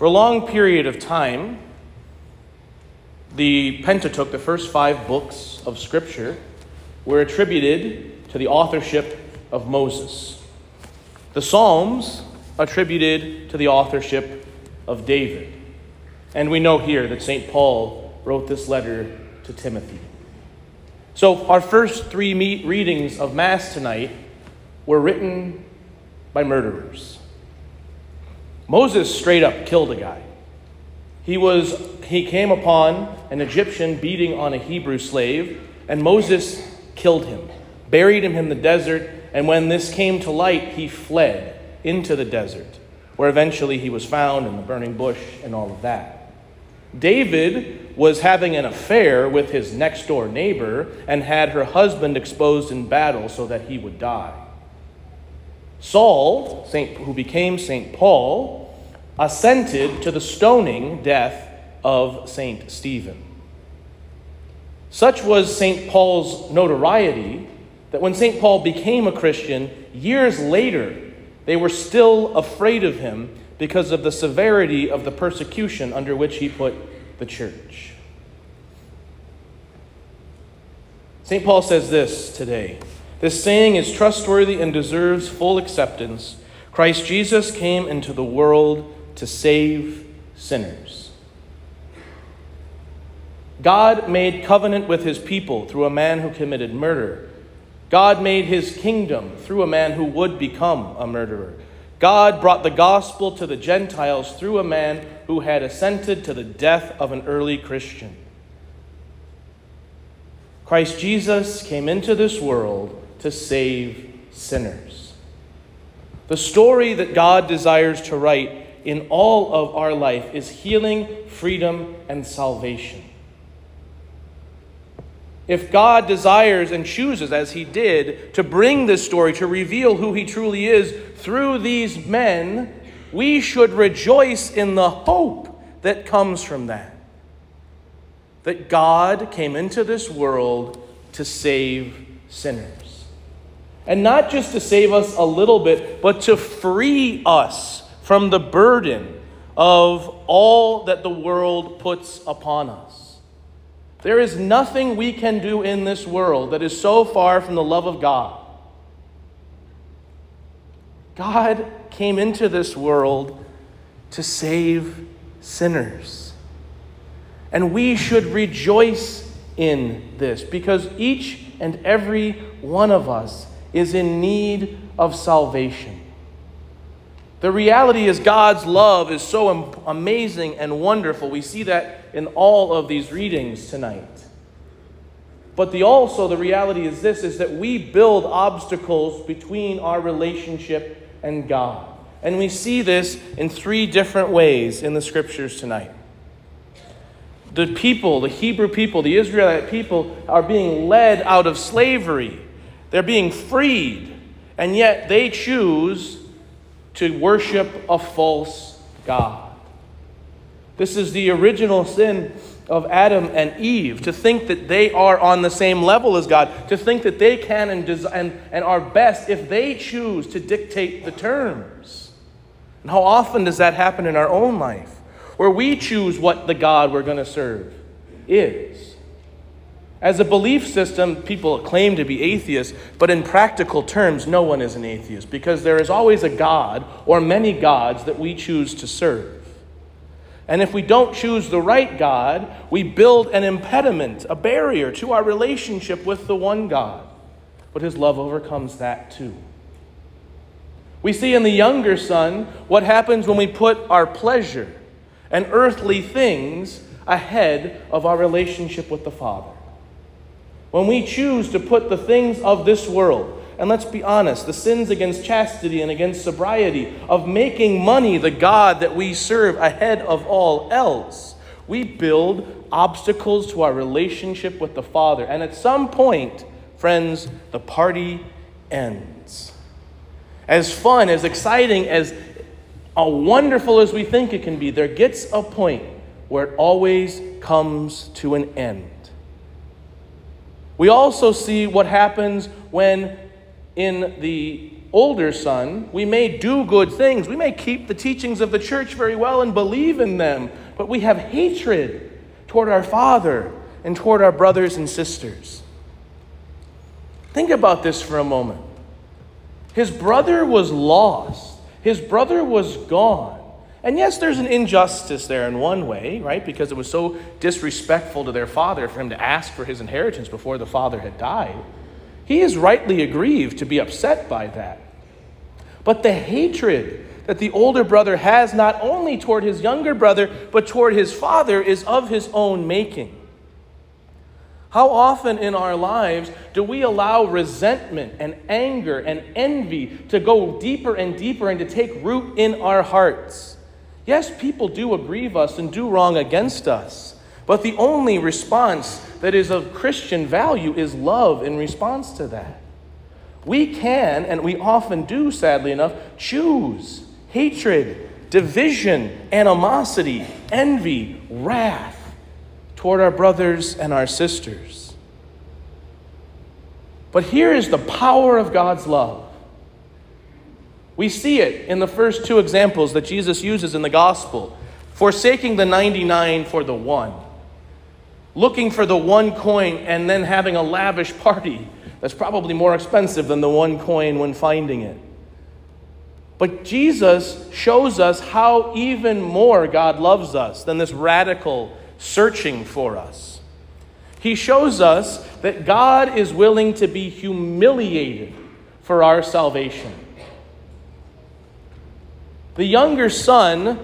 For a long period of time, the Pentateuch, the first five books of Scripture, were attributed to the authorship of Moses. The Psalms attributed to the authorship of David. And we know here that St. Paul wrote this letter to Timothy. So, our first three readings of Mass tonight were written by murderers. Moses straight up killed a guy. He, was, he came upon an Egyptian beating on a Hebrew slave, and Moses killed him, buried him in the desert, and when this came to light, he fled into the desert, where eventually he was found in the burning bush and all of that. David was having an affair with his next door neighbor and had her husband exposed in battle so that he would die. Saul, Saint, who became St. Paul, assented to the stoning death of St. Stephen. Such was St. Paul's notoriety that when St. Paul became a Christian, years later, they were still afraid of him because of the severity of the persecution under which he put the church. St. Paul says this today this saying is trustworthy and deserves full acceptance. Christ Jesus came into the world to save sinners. God made covenant with his people through a man who committed murder. God made his kingdom through a man who would become a murderer. God brought the gospel to the Gentiles through a man who had assented to the death of an early Christian. Christ Jesus came into this world to save sinners. The story that God desires to write in all of our life is healing, freedom, and salvation. If God desires and chooses, as He did, to bring this story, to reveal who He truly is through these men, we should rejoice in the hope that comes from that. That God came into this world to save sinners. And not just to save us a little bit, but to free us from the burden of all that the world puts upon us. There is nothing we can do in this world that is so far from the love of God. God came into this world to save sinners. And we should rejoice in this because each and every one of us is in need of salvation. The reality is, God's love is so amazing and wonderful. We see that in all of these readings tonight. But the also the reality is this is that we build obstacles between our relationship and God. And we see this in three different ways in the scriptures tonight. The people, the Hebrew people, the Israelite people are being led out of slavery they're being freed, and yet they choose to worship a false God. This is the original sin of Adam and Eve to think that they are on the same level as God, to think that they can and, des- and, and are best if they choose to dictate the terms. And how often does that happen in our own life, where we choose what the God we're going to serve is? As a belief system, people claim to be atheists, but in practical terms, no one is an atheist because there is always a God or many gods that we choose to serve. And if we don't choose the right God, we build an impediment, a barrier to our relationship with the one God. But his love overcomes that too. We see in the younger son what happens when we put our pleasure and earthly things ahead of our relationship with the Father. When we choose to put the things of this world, and let's be honest, the sins against chastity and against sobriety, of making money the God that we serve ahead of all else, we build obstacles to our relationship with the Father. And at some point, friends, the party ends. As fun, as exciting, as uh, wonderful as we think it can be, there gets a point where it always comes to an end. We also see what happens when, in the older son, we may do good things. We may keep the teachings of the church very well and believe in them, but we have hatred toward our father and toward our brothers and sisters. Think about this for a moment. His brother was lost, his brother was gone. And yes, there's an injustice there in one way, right? Because it was so disrespectful to their father for him to ask for his inheritance before the father had died. He is rightly aggrieved to be upset by that. But the hatred that the older brother has not only toward his younger brother, but toward his father is of his own making. How often in our lives do we allow resentment and anger and envy to go deeper and deeper and to take root in our hearts? Yes, people do aggrieve us and do wrong against us, but the only response that is of Christian value is love in response to that. We can, and we often do, sadly enough, choose hatred, division, animosity, envy, wrath toward our brothers and our sisters. But here is the power of God's love. We see it in the first two examples that Jesus uses in the gospel forsaking the 99 for the one looking for the one coin and then having a lavish party that's probably more expensive than the one coin when finding it. But Jesus shows us how even more God loves us than this radical searching for us. He shows us that God is willing to be humiliated for our salvation. The younger son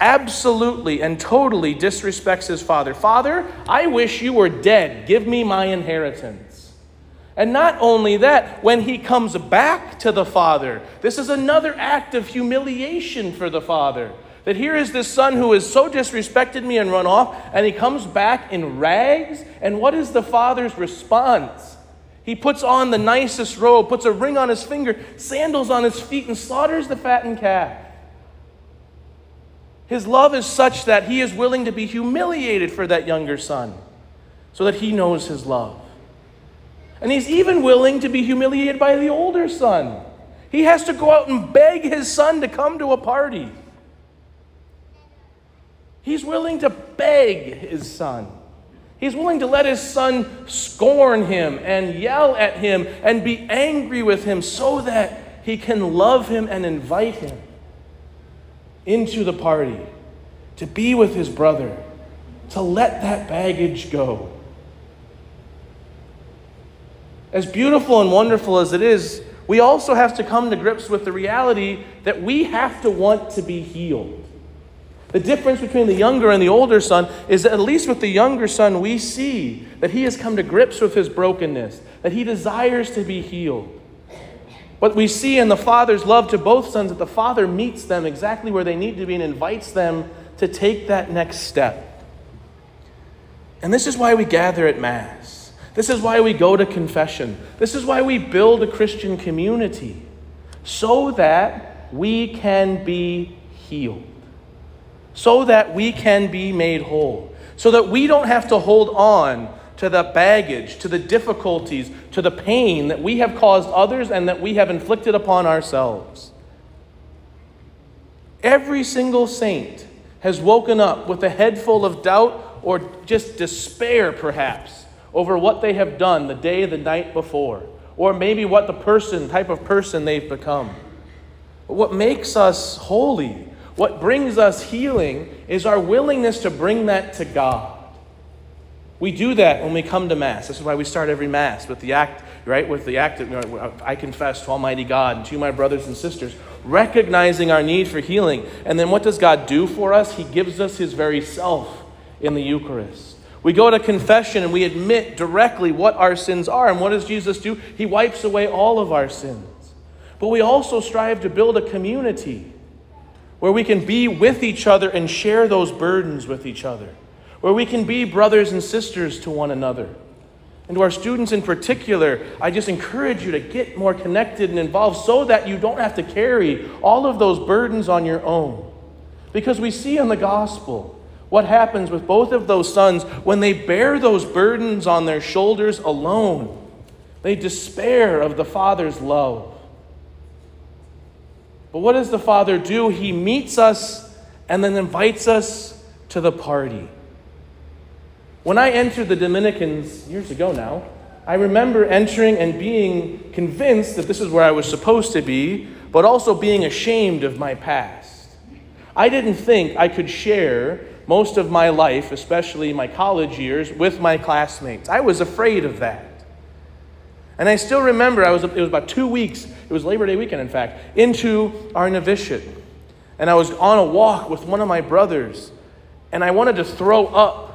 absolutely and totally disrespects his father. Father, I wish you were dead. Give me my inheritance. And not only that, when he comes back to the father, this is another act of humiliation for the father. That here is this son who has so disrespected me and run off, and he comes back in rags. And what is the father's response? He puts on the nicest robe, puts a ring on his finger, sandals on his feet, and slaughters the fattened calf. His love is such that he is willing to be humiliated for that younger son so that he knows his love. And he's even willing to be humiliated by the older son. He has to go out and beg his son to come to a party. He's willing to beg his son. He's willing to let his son scorn him and yell at him and be angry with him so that he can love him and invite him into the party, to be with his brother, to let that baggage go. As beautiful and wonderful as it is, we also have to come to grips with the reality that we have to want to be healed. The difference between the younger and the older son is that, at least with the younger son, we see that he has come to grips with his brokenness, that he desires to be healed. What we see in the Father's love to both sons that the Father meets them exactly where they need to be and invites them to take that next step. And this is why we gather at Mass. This is why we go to confession. This is why we build a Christian community, so that we can be healed, so that we can be made whole, so that we don't have to hold on to the baggage, to the difficulties, to the pain that we have caused others and that we have inflicted upon ourselves. Every single saint has woken up with a head full of doubt or just despair, perhaps, over what they have done the day, the night before, or maybe what the person, type of person they've become. What makes us holy, what brings us healing, is our willingness to bring that to God. We do that when we come to Mass. This is why we start every Mass with the act, right? With the act of, I confess to Almighty God and to my brothers and sisters, recognizing our need for healing. And then what does God do for us? He gives us His very self in the Eucharist. We go to confession and we admit directly what our sins are. And what does Jesus do? He wipes away all of our sins. But we also strive to build a community where we can be with each other and share those burdens with each other where we can be brothers and sisters to one another. And to our students in particular, I just encourage you to get more connected and involved so that you don't have to carry all of those burdens on your own. Because we see in the gospel what happens with both of those sons when they bear those burdens on their shoulders alone. They despair of the Father's love. But what does the Father do? He meets us and then invites us to the party. When I entered the Dominicans years ago now, I remember entering and being convinced that this is where I was supposed to be, but also being ashamed of my past. I didn't think I could share most of my life, especially my college years, with my classmates. I was afraid of that. And I still remember, I was, it was about two weeks, it was Labor Day weekend, in fact, into our novitiate. And I was on a walk with one of my brothers, and I wanted to throw up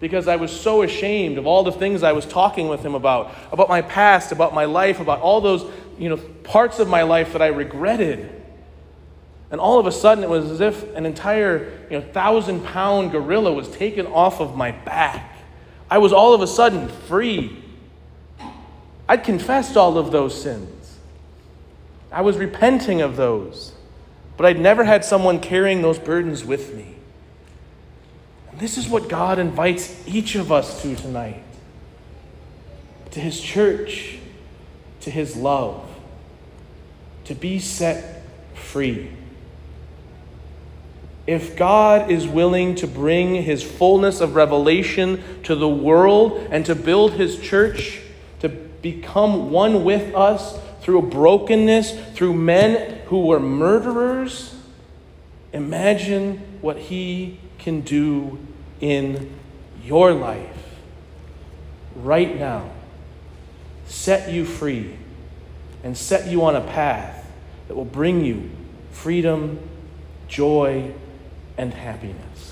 because I was so ashamed of all the things I was talking with him about, about my past, about my life, about all those you know, parts of my life that I regretted. And all of a sudden, it was as if an entire you know, thousand pound gorilla was taken off of my back. I was all of a sudden free. I'd confessed all of those sins, I was repenting of those, but I'd never had someone carrying those burdens with me. This is what God invites each of us to tonight to His church, to His love, to be set free. If God is willing to bring His fullness of revelation to the world and to build His church, to become one with us through brokenness, through men who were murderers, imagine what He can do in your life right now. Set you free and set you on a path that will bring you freedom, joy, and happiness.